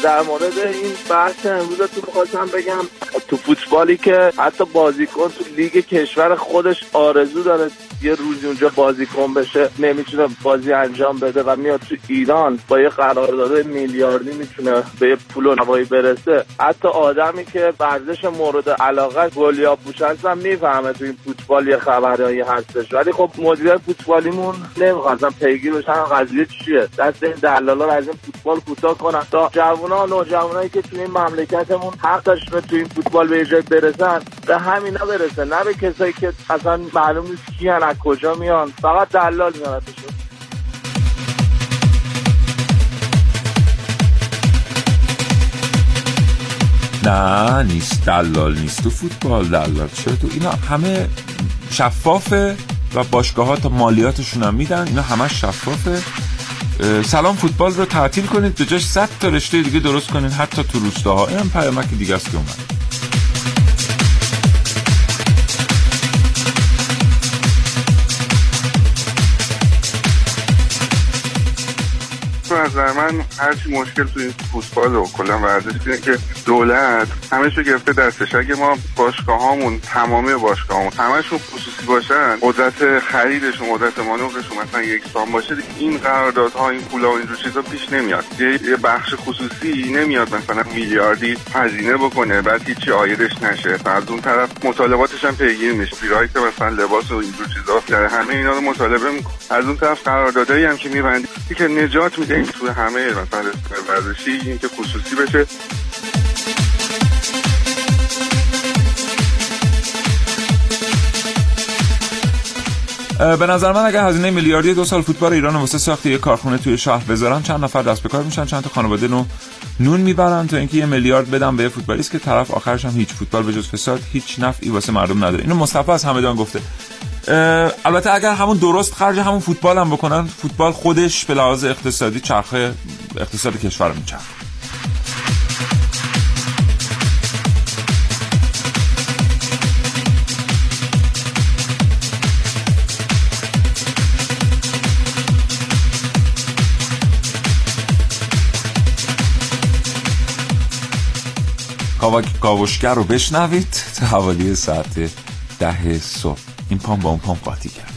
Speaker 18: در مورد این بحث امروزتون می‌خواستم بگم تو فوتبالی که حتی بازیکن تو لیگ کشور خودش آرزو داره یه روزی اونجا بازیکن بشه نمی‌تونه بازی انجام بده و میاد تو ایران با یه قرارداد میلیاردی می‌تونه به یه پول و نوایی برسه. حتی آدمی که ورزش مورد علاقه گلیاب بوش هم می‌فهمه تو این فوتبال یه خبرهایی هستش. ولی خب مدیر فوتبالیمون نمی‌خواستم پیگیر بشن. قضیه چیه؟ دست این دلالا از این فوتبال کوتاه کنن. تا جوونا نوجوانایی که تو این مملکتمون حق داشته تو این فوتبال به برسن به همینا برسه. نه به کسایی که اصلا معلوم نیست کیان از کجا میان؟ فقط دلال میانتشون
Speaker 1: نه نیست. دلال نیست. تو فوتبال دلال چرا تو؟ اینا همه شفافه و باشگاه ها تا مالیاتشون هم میدن. اینا همه شفافه. سلام فوتبال رو تعطیل کنید. به جاش 100 تا رشته دیگه درست کنید حتی تو روستاها. این پیامک دیگه است که اومد.
Speaker 19: نظر من هرچی مشکل تو این فوتبال و کلا ورزش اینه که دولت رو گرفته دستش. اگه ما باشگاه هامون تمامی باشگاه هامون همشون خصوصی باشن قدرت خریدشون قدرت مانورشون مثلا یکسان باشه این قراردادها این پولا و اینجور چیزا پیش نمیاد. یه بخش خصوصی نمیاد مثلا میلیاردی هزینه بکنه بعد هیچی آیدش نشه. از اون طرف مطالباتش هم پیگیر میشه. که مثلا لباس و اینجور چیزا در همه اینا رو مطالبه می‌کنه. از اون طرف قراردادایی هم که میبندی که نجات میده. توی همه مثلا ورزشی این که خصوصی بشه.
Speaker 1: به نظر من اگر هزینه میلیاردی دو سال فوتبال ایران واسه ساخت یه کارخونه توی شهر بذارن چند نفر دست به کار میشن چند تا خانواده نو نون می‌برن تا اینکه یه میلیارد بدم به فوتبالیست که طرف آخرش هم هیچ فوتبال به جز فساد هیچ نفعی واسه مردم نداره. اینو مصطفی از همدان گفته. البته اگر همون درست خرج همون فوتبال هم بکنن فوتبال خودش به لحاظ اقتصادی چرخه اقتصاد کشور میچرخه. کاوشگر رو بشنوید. تا حوالی ساعت ده صبح. این پام با اون پام قاطی کرد.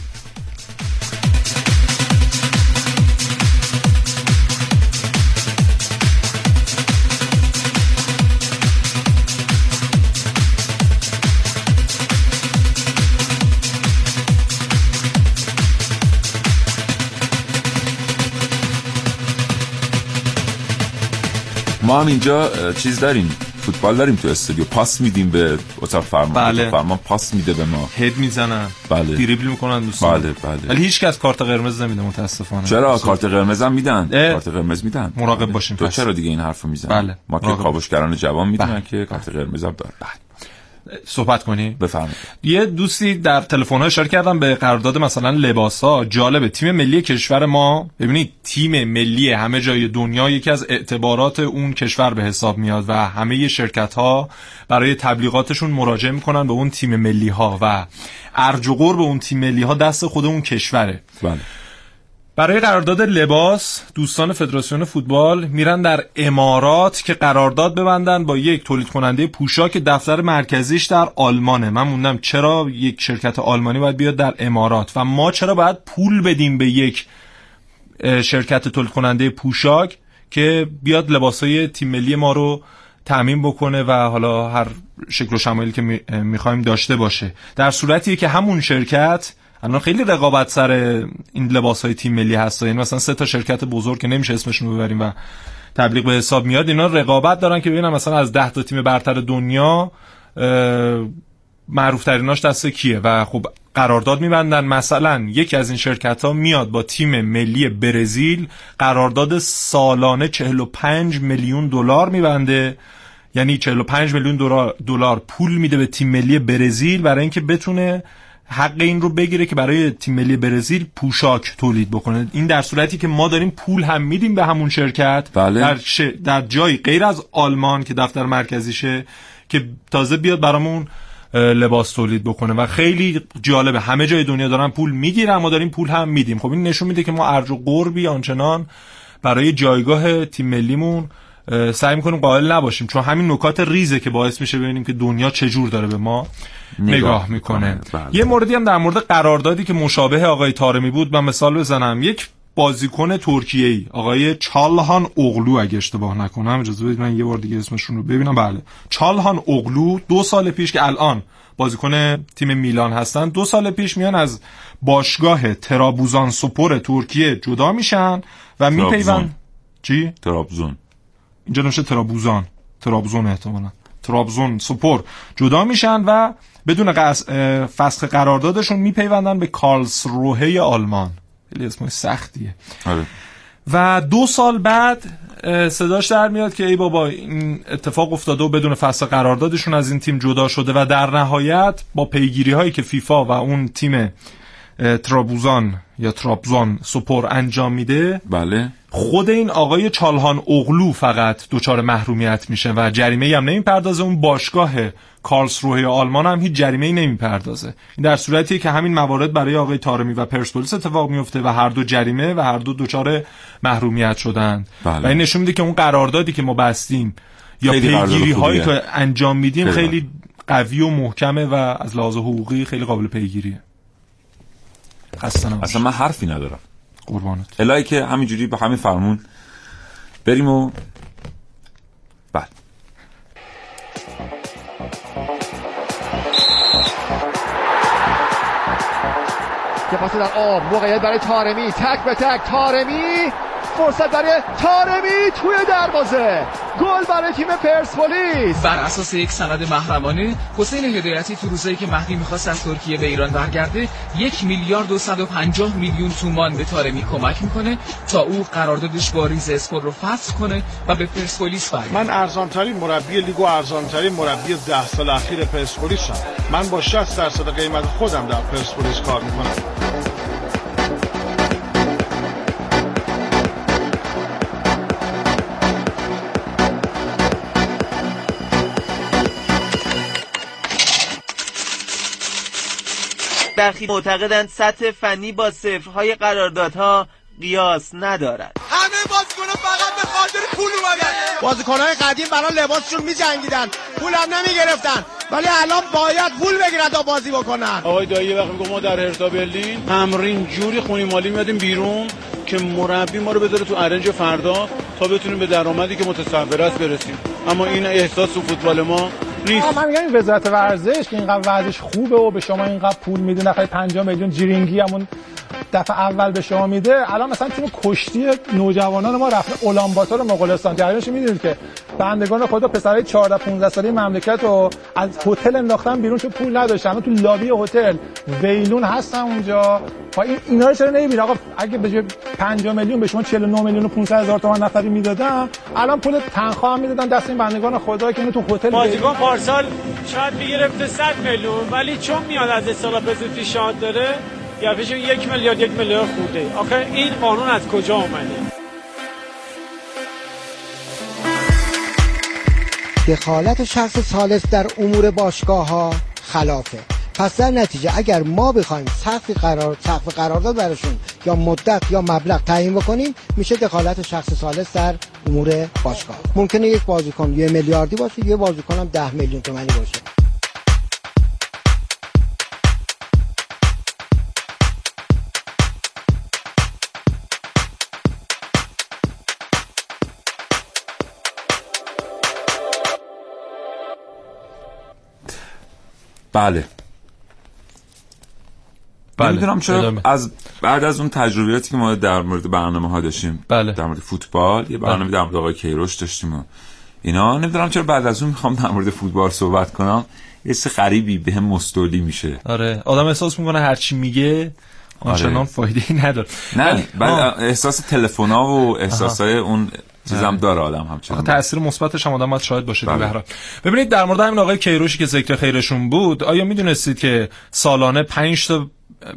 Speaker 1: ما هم اینجا چیز داریم. فوتبال داریم تو استودیو. پاس میدیم به اتاق فرمان.
Speaker 4: بله.
Speaker 1: اتاق فرمان پاس میده به ما.
Speaker 4: هد می‌زنن.
Speaker 1: بله.
Speaker 4: دریبل می‌کنن دوستان.
Speaker 1: بله بله.
Speaker 4: ولی هیچ کس کارت قرمز نمیده متاسفانه.
Speaker 1: چرا؟ کارت قرمز هم میدن.
Speaker 4: اه.
Speaker 1: کارت قرمز میدن.
Speaker 4: مراقب باشیم
Speaker 1: تو. چرا دیگه این حرفو می‌زنی؟
Speaker 4: بله.
Speaker 1: ما که کاوشگران جوان می‌دونن
Speaker 4: بله.
Speaker 1: که کارت قرمز هم داره
Speaker 4: صحبت کنی؟
Speaker 1: بفرمایید.
Speaker 4: یه دوستی در تلفن ها اشاره کردم به قرارداد مثلا لباس ها جالبه. تیم ملی کشور ما ببینید تیم ملی همه جای دنیا یکی از اعتبارات اون کشور به حساب میاد و همه شرکت ها برای تبلیغاتشون مراجعه می‌کنن به اون تیم ملی ها و ارج و قرب اون تیم ملی ها دست خود اون کشوره.
Speaker 1: بله.
Speaker 4: برای قرارداد لباس دوستان فدراسیون فوتبال میرن در امارات که قرارداد ببندن با یک تولید کننده پوشاک دفتر مرکزیش در آلمانه. من موندم چرا یک شرکت آلمانی باید بیاد در امارات و ما چرا باید پول بدیم به یک شرکت تولید کننده پوشاک که بیاد لباسای تیم ملی ما رو تأمین بکنه و حالا هر شکل و شمایلی که می‌خوایم داشته باشه. در صورتی که همون شرکت الان خیلی رقابت سر این لباس های تیم ملی هست. یعنی مثلا سه تا شرکت بزرگ که نمیشه اسمشون رو ببریم و تبلیغ به حساب میاد اینا رقابت دارن که ببینن مثلا از ده تا تیم برتر دنیا معروف تریناش دست کیه؟ و خب قرارداد میبندن. مثلا یکی از این شرکت ها میاد با تیم ملی برزیل قرارداد سالانه 45 میلیون دلار میبنده. یعنی 45 میلیون دلار پول میده به تیم ملی برزیل برای اینکه بتونه حق این رو بگیره که برای تیم ملی برزیل پوشاک تولید بکنه. این در صورتی که ما داریم پول هم میدیم به همون شرکت.
Speaker 1: بله.
Speaker 4: در, ش... در جایی غیر از آلمان که دفتر مرکزیشه که تازه بیاد برامون لباس تولید بکنه و خیلی جالبه. همه جای دنیا دارن پول می‌گیرن ما داریم پول هم میدیم. خب این نشون میده که ما ارج و قربی آنچنان برای جایگاه تیم ملیمون سعی می‌کنیم قائل نباشیم چون همین نکات ریزه که باعث میشه ببینیم که دنیا چجور داره به ما
Speaker 1: نگاه
Speaker 4: نگاه می‌کنه.
Speaker 1: بله.
Speaker 4: یه موردی هم در مورد قراردادی که مشابه آقای تارمی بود من مثال بزنم یک بازیکن ترکیه ای آقای چالهان اغلو اگه اشتباه نکنم اجازه بدید من یه بار دیگه اسمشون رو ببینم بله چالهان اغلو دو سال پیش که الان بازیکن تیم میلان هستن دو سال پیش میان از باشگاه ترابوزان سپور ترکیه جدا میشن و. میپیوند چی
Speaker 1: ترابزون
Speaker 4: اینجا نوشته ترابوزان. ترابزون احتمالا. ترابزون سپور جدا میشن و بدون قص... فسخ قراردادشون میپیوندن به کارلسروه آلمان. خیلی اسم سختیه.
Speaker 1: آره.
Speaker 4: و دو سال بعد صداش در میاد که ای بابا این اتفاق افتاده و بدون فصل قراردادشون از این تیم جدا شده و در نهایت با پیگیری هایی که فیفا و اون تیم ترابوزان یا ترابزان سپور انجام میده
Speaker 1: بله.
Speaker 4: خود این آقای چالهان اغلو فقط دچار محرومیت میشه و جریمه هم نمی‌پردازه اون باشگاه کارلسروه آلمان هم هیچ جریمه ای نمی‌پردازه این در صورتی که همین موارد برای آقای تارمی و پرسپولیس اتفاق میفته و هر دو جریمه و هر دو دچار محرومیت شدن
Speaker 1: بله.
Speaker 4: و این نشون میده که اون قراردادی که ما بستیم یا پیگیری هایی. که انجام میدیم
Speaker 1: خیلی
Speaker 4: خیلی قوی و محکمه و از لحاظ حقوقی خیلی قابل پیگیریه.
Speaker 1: اصلا من حرفی ندارم
Speaker 4: قربانت.
Speaker 1: الهی که همینجوری به همین فرمون بریم و بله.
Speaker 20: که پاس در آب موقعیت برای تارمی تک به تک تارمی فرصت برای تارمی توی دروازه. گل برای تیم پرسپولیس.
Speaker 21: بر اساس یک سند محرمانه حسین هدایتی تو روزایی که مهدی می‌خواست از ترکیه به ایران برگرده یک میلیارد و 150 میلیون تومان به تارمی کمک می‌کنه تا او قراردادش با ریز اسپور رو فسخ کنه و به پرسپولیس برگرده.
Speaker 13: من ارزانترین مربی لیگ و ارزانترین مربی ده سال اخیر پرسپولیسم من با 60 درصد قیمت خودم در پرسپولیس کار می‌کنم.
Speaker 22: برخی معتقدند سطح فنی با صفرهای قراردادها قیاس ندارد.
Speaker 20: همه بازیکن‌ها فقط به خاطر پول اومدن. بازیکن‌های قدیم برای لباسشون می‌جنگیدن. پولم نمی‌گرفتن. ولی الان باید پول بگیرن تا بازی بکنن.
Speaker 23: آقای دایی یه وقت میگم ما در هرتا برلین. تمرین جوری خونی مالی میادیم بیرون که مربی ما رو بذاره تو ارنج فردا تا بتونیم به درآمدی که متصور است برسیم. اما این احساس تو فوتبال ما نیست.
Speaker 24: من میگم این وزارت ورزش که اینقدر وضعش خوبه و به شما اینقدر پول میده نفر 5 میلیون جیرینگی همون
Speaker 25: دفعه اول به شما میده. الان مثلا تیم کشتی نوجوانان ما رفته اولانباتور مغولستان. جریانش می‌دونید که بندگان خدا پسرای 14 15 ساله مملکت رو از هتل انداختن بیرون چون پول نداشتن. تو لابی هتل ویلون هستن اونجا. این اینا رو چرا نمی‌بینید آقا اگه به 5 میلیون به شما 49 میلیون و 500 هزار تومان نفری می‌دادن الان پول تنخواه هم می‌دادن دست این بندگان خدا که اینو تو هتل
Speaker 26: بازیکن پارسال شاید می‌گرفته 100 میلیون ولی چون میاد از اصطلاح پزشکی شاد داره گفتش یک میلیارد یک میلیارد خورده. آخه این قانون از کجا اومده؟
Speaker 27: دخالت شخص ثالث در امور باشگاه ها خلافه. پس در نتیجه اگر ما بخوایم سقف قرار سقف قرارداد براشون یا مدت یا مبلغ تعیین بکنیم میشه دخالت شخص ثالث در امور باشگاه. ممکنه یک بازیکن یه میلیاردی باشه یه بازیکن هم ده میلیون تومانی باشه.
Speaker 1: بله.
Speaker 4: بله.
Speaker 1: نمی‌دونم چرا
Speaker 4: ادامه.
Speaker 1: از بعد از اون تجربیاتی که ما در مورد برنامه ها داشتیم
Speaker 4: بله.
Speaker 1: در مورد فوتبال یه برنامه در مورد آقای کیروش داشتیم و اینا نمی‌دونم چرا بعد از اون می‌خوام در مورد فوتبال صحبت کنم یه سه غریبی به هم مستولی میشه
Speaker 4: آره آدم احساس می‌کنه هرچی میگه آنچنان
Speaker 1: آره.
Speaker 4: فایده ای نداره
Speaker 1: نه بعد
Speaker 4: آه.
Speaker 1: احساس تلفنا و احساسای اون چیزم. داره آدم همچنان
Speaker 4: آخه تاثیر مثبتش هم آدم باید شاید باشه
Speaker 1: بله.
Speaker 4: به هر. ببینید در مورد همین آقای کیروشی که ذکر خیرشون بود آیا می‌دونستید که سالانه 5 تا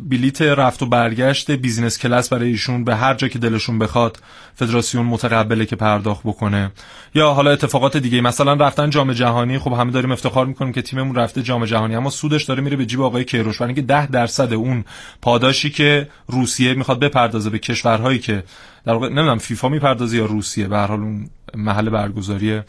Speaker 4: بلیت رفت و برگشت business class برای ایشون به هر جا که دلشون بخواد فدراسیون متقبله که پرداخت بکنه. یا حالا اتفاقات دیگه مثلا رفتن جام جهانی خب همه داریم افتخار می‌کنیم که تیممون رفته جام جهانی اما سودش داره میره به جیب آقای کیروش. برای اینکه 10 درصد اون پاداشی که روسیه می‌خواد بپردازه به کشورهایی که در واقع نمی‌دونم فیفا می‌پردازه یا روسیه به هر حال اون محل برگزاری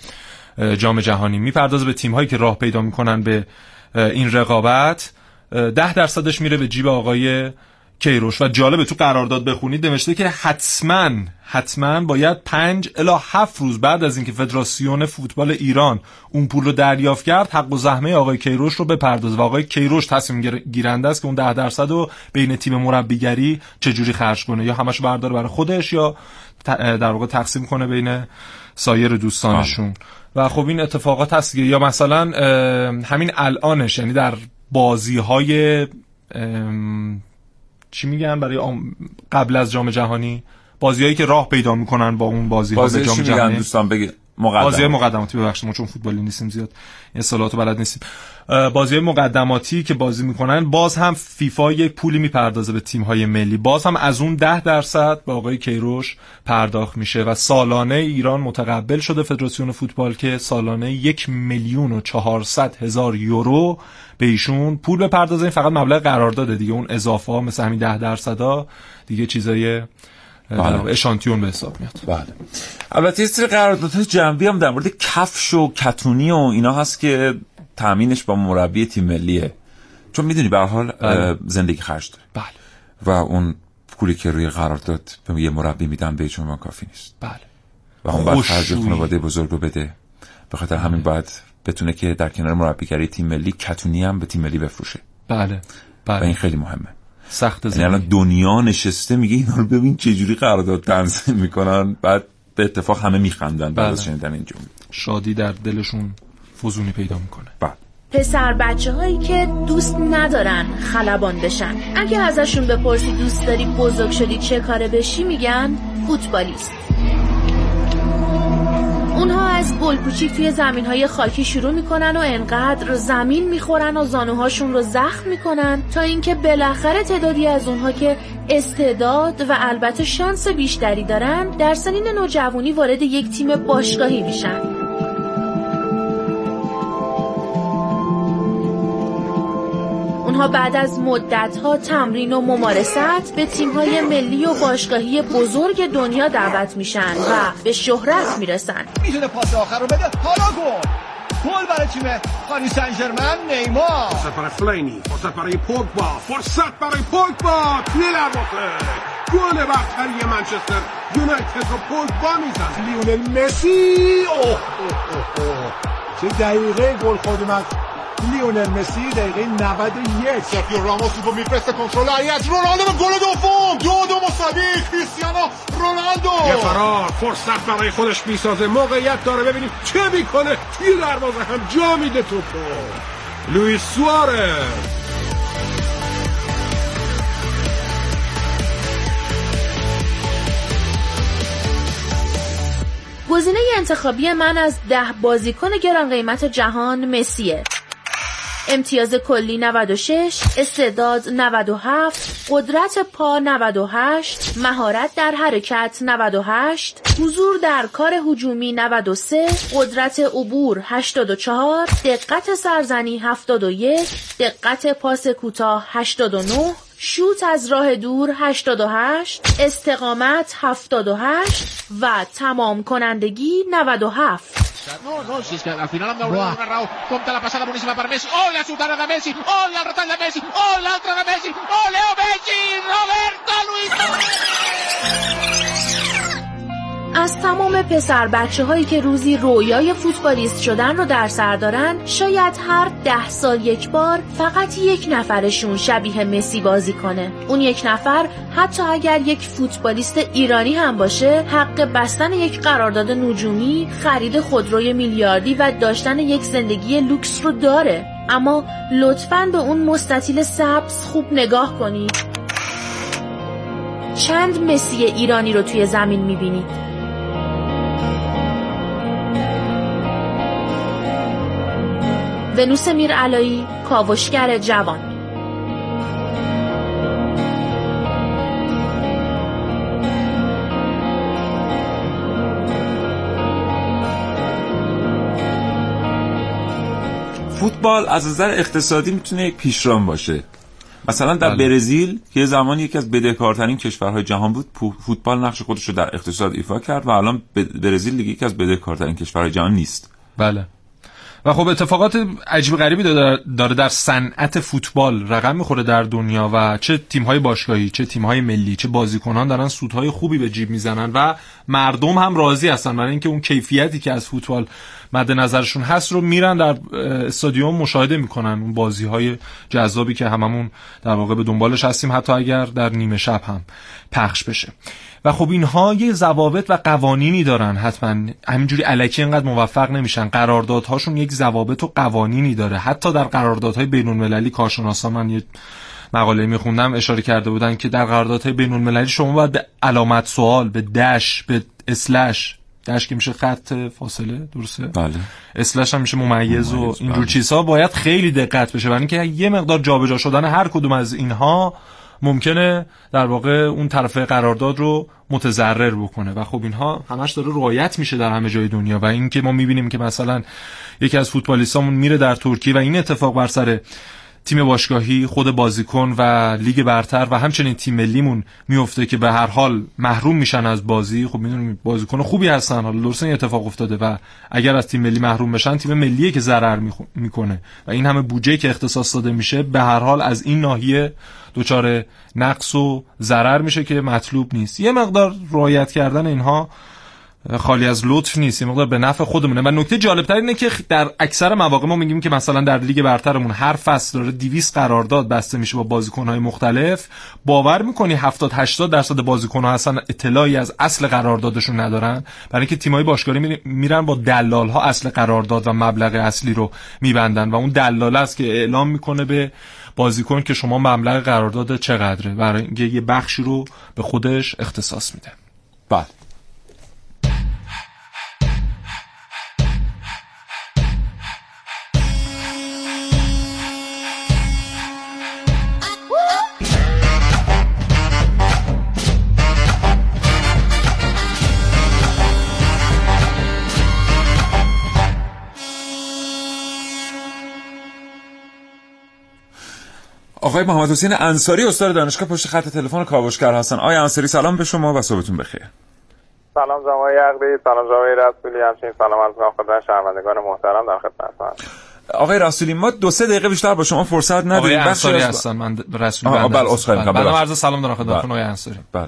Speaker 4: جام جهانی می‌پردازه به تیم هایی که راه پیدا می‌کنن به این رقابت. ده درصدش میره به جیب آقای کیروش و جالبه تو قرارداد بخونید نوشته که حتما حتما باید پنج الا هفت روز بعد از اینکه فدراسیون فوتبال ایران اون پول رو دریافت کرد حق و زحمه آقای کیروش رو بپردازه و آقای کیروش تصمیم گیر- گیرنده است که اون ده درصد رو بین تیم مربیگری چجوری خرج کنه. یا همش برداره برای خودش یا در واقع تقسیم کنه بین سایر دوستانشون. و خب این اتفاقات هست. یا مثلا همین الانش یعنی در بازی های چی میگن برای آم- قبل از جام جهانی؟ بازیهایی که راه پیدا می‌کنن با اون بازی ها به
Speaker 1: بازی
Speaker 4: جام جهانی.
Speaker 1: دوستان؟ بگی. مقدم
Speaker 4: بازی مقدماتی ببخشید ما چون فوتبالی نیستیم زیاد این اصطلاحاتو بلد نیستیم. بازی مقدماتی که بازی می‌کنن باز هم فیفا یک پولی می‌پردازه به تیم های ملی. باز هم از اون ده درصد به آقای کیروش پرداخت میشه و سالانه ایران متقبل شده فدراسیون فوتبال که سالانه یک میلیون و چهارصد هزار یورو به ایشون پول بپردازه. این فقط مبلغ قرارداده دیگه. اون اضافه ها مثل همین ده درصدا دیگه چیزای واقع اشانتیون به حساب میاد.
Speaker 1: بله. البته یه سری قراردادهای جنبی هم در مورد کفش و کتونی و اینا هست که تامینش با مربی تیم ملیه. چون می‌دونی به حال
Speaker 4: بله.
Speaker 1: زندگی خرج داره.
Speaker 4: بله.
Speaker 1: و اون پولی که روی قرارداد به یه مربی میدن به عنوان کافی نیست.
Speaker 4: بله.
Speaker 1: و اون باید
Speaker 4: خوشویی.
Speaker 1: خرج خانواده بزرگ رو بده. به خاطر همین باید بتونه که در کنار مربیگری تیم ملی کتونی هم به تیم ملی بفروشه.
Speaker 4: بله.
Speaker 1: و این
Speaker 4: بله.
Speaker 1: خیلی مهمه.
Speaker 4: سخت
Speaker 1: یعنی الان دنیا نشسته میگه اینا رو ببین چه جوری قرارداد تنظیم می‌کنن. بعد به اتفاق همه میخندن بعد از
Speaker 4: بله.
Speaker 1: شنیدن این جمله.
Speaker 4: شادی در دلشون فزونی پیدا می‌کنه.
Speaker 1: بله.
Speaker 24: پسر بچه هایی که دوست ندارن خلبان بشن. اگه ازشون بپرسی دوست داری بزرگ شدی چه کاره بشی میگن فوتبالیست. اونها از گل کوچیک توی زمین های خاکی شروع می‌کنن و انقدر زمین می‌خورن و زانوهاشون رو زخم می‌کنن تا اینکه بالاخره تعدادی از اونها که استعداد و البته شانس بیشتری دارن در سنین نوجوانی وارد یک تیم باشگاهی میشن. اونها بعد از مدتها تمرین و ممارست به تیم‌های ملی و باشگاهی بزرگ دنیا دعوت میشن و به شهرت می‌رسن.
Speaker 20: می‌تونه پاس آخر رو بده حالا گل. گل برای تیم پاریس سن ژرمن نیمار.
Speaker 28: فرصت برای فلینی فرصت برای پوگبا فرصت برای پوگبا. دروازه گل برتری منچستر یونایتد رو پوگبا می‌زنه. لیونل مسی. اوه اوه اوه اوه. چه دقیقه گل خود من لیونل مسی دقیقه 91
Speaker 15: سرخیو راموس توپو میفرسته کنترل. حریت رونالدو به گل دوم. دو دو مساوی کریستیانو رونالدو.
Speaker 28: یه فرار. فرصت برای خودش می‌سازه. موقعیت داره. ببینیم چه می‌کنه. توی دروازه هم جا میده توپو. لوئیس سوارز.
Speaker 24: گزینه انتخابی من از ده بازیکن گران قیمت جهان مسیه. امتیاز کلی 96 استعداد 97 قدرت پا 98 مهارت در حرکت 98 حضور در کار هجومی 93 قدرت عبور 84 دقت سرزنی 71 دقت پاس کوتاه 89 شوت از راه دور 88 استقامت 78 و تمام کنندگی 97 از تمام پسر بچه هایی که روزی رویای فوتبالیست شدن رو در سر دارن شاید هر ده سال یک بار فقط یک نفرشون شبیه مسی بازی کنه. اون یک نفر حتی اگر یک فوتبالیست ایرانی هم باشه حق بستن یک قرارداد نجومی خرید خودروی میلیاردی و داشتن یک زندگی لوکس رو داره. اما لطفا به اون مستطیل سبز خوب نگاه کنید چند مسی ایرانی رو توی زمین می‌بینید ونوس میرعلایی کاوشگر جوان.
Speaker 1: فوتبال از نظر اقتصادی می‌تونه یک پیشران باشه. مثلا در
Speaker 4: بله.
Speaker 1: برزیل که یه زمانی یکی از بدهکارترین کشورهای جهان بود فوتبال نقش خودش رو در اقتصاد ایفا کرد و الان برزیل دیگه یکی از بدهکارترین کشورهای جهان نیست.
Speaker 4: بله. و خب اتفاقات عجیب غریبی داره در صنعت فوتبال رقم می‌خوره در دنیا و چه تیم‌های باشگاهی چه تیم‌های ملی چه بازیکنان دارن سودهای خوبی به جیب می‌زنن و مردم هم راضی هستن. برای اینکه اون کیفیتی که از فوتبال مد نظرشون هست رو میرن در استادیوم مشاهده می‌کنن اون بازی‌های جذابی که هممون در واقع به دنبالش هستیم حتی اگر در نیمه شب هم پخش بشه. و خب اینها یه ضوابط و قوانینی دارن حتما. همینجوری علکی اینقدر موفق نمیشن. قراردادهاشون یک ضوابط و قوانینی داره. حتی در قراردادهای بین المللی کارشناسان من یه مقاله میخوندم اشاره کرده بودن که در قراردادهای بین المللی شما باید به علامت سوال به دش به اسلش دش که میشه خط فاصله درسته؟
Speaker 1: بله.
Speaker 4: اسلش هم میشه ممیز و اینجور چیزها باید خیلی دقت بشه. برای اینکه یه مقدار جابجا شدن هر کدوم از اینها ممکنه در واقع اون طرف قرارداد رو متضرر بکنه. و خب اینها همش داره رعایت میشه در همه جای دنیا. و اینکه ما می‌بینیم که مثلا یکی از فوتبالیستامون میره در ترکیه و این اتفاق بر سر تیم باشگاهی خود بازیکن و لیگ برتر و همچنین تیم ملیمون میفته که به هر حال محروم میشن از بازی. خب می‌دونیم بازیکن خوبی هستن. حالا درسته این اتفاق افتاده و اگر از تیم ملی محروم بشن تیم ملیه که ضرر می‌کنه. و این همه بودجه که اختصاص داده میشه به هر حال از این ناحیه دچار نقص و ضرر میشه که مطلوب نیست. یه مقدار رعایت کردن اینها خالی از لطف نیست مقدار به نفع خودمونه. و نکته جالبتر اینه که در اکثر مواقع ما میگیم که مثلا در لیگ برترمون هر فصل داره 200 قرارداد بسته میشه با بازیکنهای مختلف. باور می‌کنی 70 80 درصد بازیکنها اصلا اطلاعی از اصل قراردادشون ندارن؟ برای اینکه تیمای باشگاهی میرن با دلال ها اصل قرارداد و مبلغ اصلی رو میبندن و اون دلال است که اعلام می‌کنه به بازیکن که شما مبلغ قرارداد چقدره. برای اینکه یه بخشی رو به خودش اختصاص میده.
Speaker 1: بله. آقای محمد حسین انصاری استاد دانشگاه پشت خط تلفن کاوشگر هستن. آقای انصاری سلام به شما و صبحتون بخیر.
Speaker 29: سلام جناب عقلی سلام جناب رسولی همچنین سلام از خدمت شنوندگان محترم در خدمت
Speaker 1: آقای رسولی ما دو سه دقیقه بیشتر با شما فرصت
Speaker 4: آقای
Speaker 1: نداریم بخشی
Speaker 4: انصاری
Speaker 1: از-
Speaker 4: هستن من رسول
Speaker 1: آها،
Speaker 4: بنده
Speaker 1: بله،
Speaker 4: هستم.
Speaker 1: عذرخواهی می‌کنم،
Speaker 4: بله،. عرض سلام دارم خدمتتون
Speaker 1: بله.
Speaker 4: آقای انصاری.
Speaker 1: بله.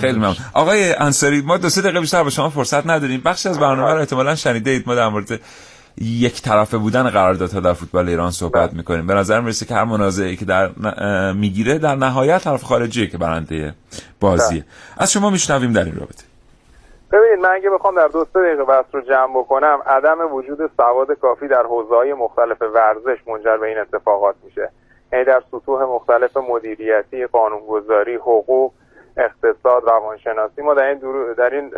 Speaker 1: خیلی ممنون. آقای انصاری ما دو سه دقیقه بیشتر با شما فرصت نداریم. بخشی از برنامه رو احتمالاً شنیده اید ما در مورد یک طرفه بودن قراردادها در فوتبال ایران صحبت می‌کنیم. به نظر می‌رسه که هر منازعه که در می‌گیره در نهایت طرف خارجی که برنده بازیه. از شما میشنویم در این رابطه.
Speaker 29: ببینید من اگه بخوام در دو سه دقیقه بحث رو جمع بکنم عدم وجود سواد کافی در حوزه‌های مختلف ورزش منجر به این اتفاقات میشه. یعنی در سطوح مختلف مدیریتی قانونگذاری حقوق اقتصاد روانشناسی ما در این, در این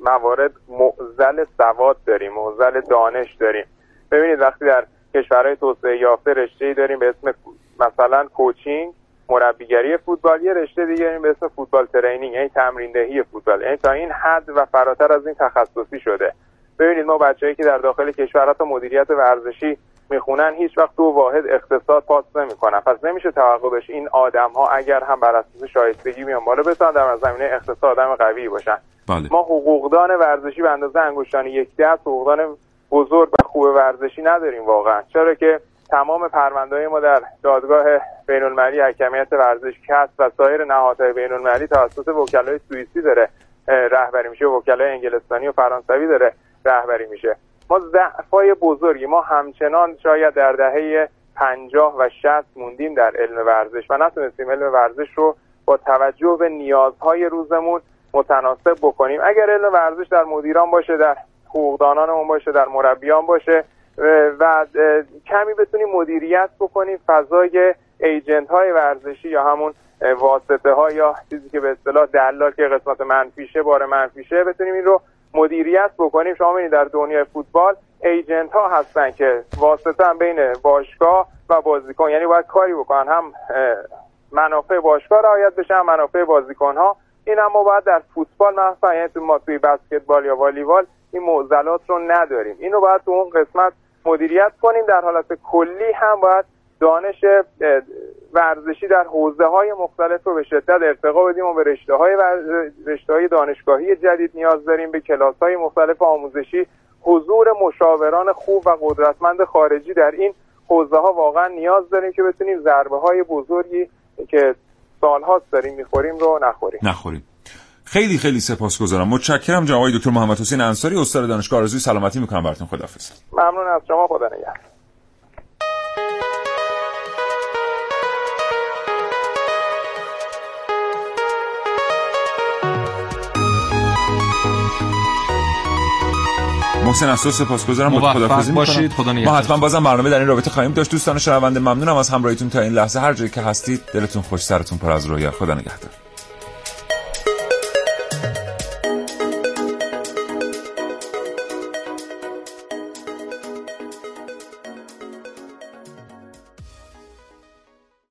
Speaker 29: موارد معزل سواد داریم معزل دانش داریم. ببینید وقتی در کشورهای توسعه یافته رشته داریم به اسم مثلا کوچینگ مربیگری فوتبال یه رشته دیگه به اسم فوتبال ترینینگ یعنی تمرین دهی فوتبال. یعنی تا این حد و فراتر از این تخصصی شده. ببینید ما بچه‌ای که در داخل کشورات مدیریت ورزشی می‌خونن هیچ وقت دو واحد اقتصاد پاس نمی‌کنن. پس نمیشه توقع داشت این آدم ها اگر هم بر اساس شایستگی میان بالا بتونن در زمینه اقتصاد آدم قوی باشن.
Speaker 1: بله.
Speaker 29: ما حقوقدان ورزشی به اندازه انگشتان یک دست حقوقدان بزرگ و خوب ورزشی نداریم واقعا. چرا که تمام پرونده ما در دادگاه بین المللی حکمیت ورزش کسب و سایر نهادهای بین المللی توسط وکلای سوئیسی داره رهبری میشه. وکلای انگلستانی و فرانسوی داره رهبری میشه. ما ضعفای بزرگی. ما همچنان شاید در دهه پنجاه و شست موندیم در علم ورزش و نتونستیم علم ورزش رو با توجه به نیازهای روزمون متناسب بکنیم. اگر علم ورزش در مدیران باشه در حقوقدانانمون باشه در مربیان باشه و کمی بتونیم مدیریت بکنیم فضای ایجنت های ورزشی یا همون واسطه ها یا چیزی که به اصطلاح دلال که قسمت منفیشه بار منفیشه بتونیم این رو مدیریت بکنیم شما ببینید در دنیای فوتبال ایجنت ها هستن که واسطه هم بین باشگاه و بازیکن یعنی باید کاری بکنن. هم منافع باشگاه رعایت بشه هم منافع بازیکن ها. این اما باید در فوتبال مثلا یعنی ما توی بسکتبال یا والیبال این معضلات رو نداریم. اینو باید تو اون قسمت مدیریت کنیم. در حالت کلی هم باید دانش ورزشی در حوزه های مختلف رو به شدت ارتقا بدیم و به رشته های, رشته های دانشگاهی جدید نیاز داریم به کلاس های مختلف آموزشی. حضور مشاوران خوب و قدرتمند خارجی در این حوزه ها واقعا نیاز داریم که بتونیم ضربه های بزرگی که سالهاست داریم می‌خوریم رو نخوریم.
Speaker 1: نخوریم. خیلی خیلی سپاسگزارم. متشکرم جناب دکتر محمد حسین انصاری استاد دانشگاه آرزوی. سلامتی می‌کنم براتون. خداحافظ.
Speaker 29: ممنون از شما. خدا نگهدار.
Speaker 1: محسن از تو سپاسگزارم
Speaker 4: موفق باشید خدا
Speaker 1: ما حتما بازم برنامه در این رابطه خواهیم داشت. دوستان شنونده ممنونم از همراهیتون تا این لحظه. هر جایی که هستید دلتون خوش سرتون پر از رویا. خدا نگهدار.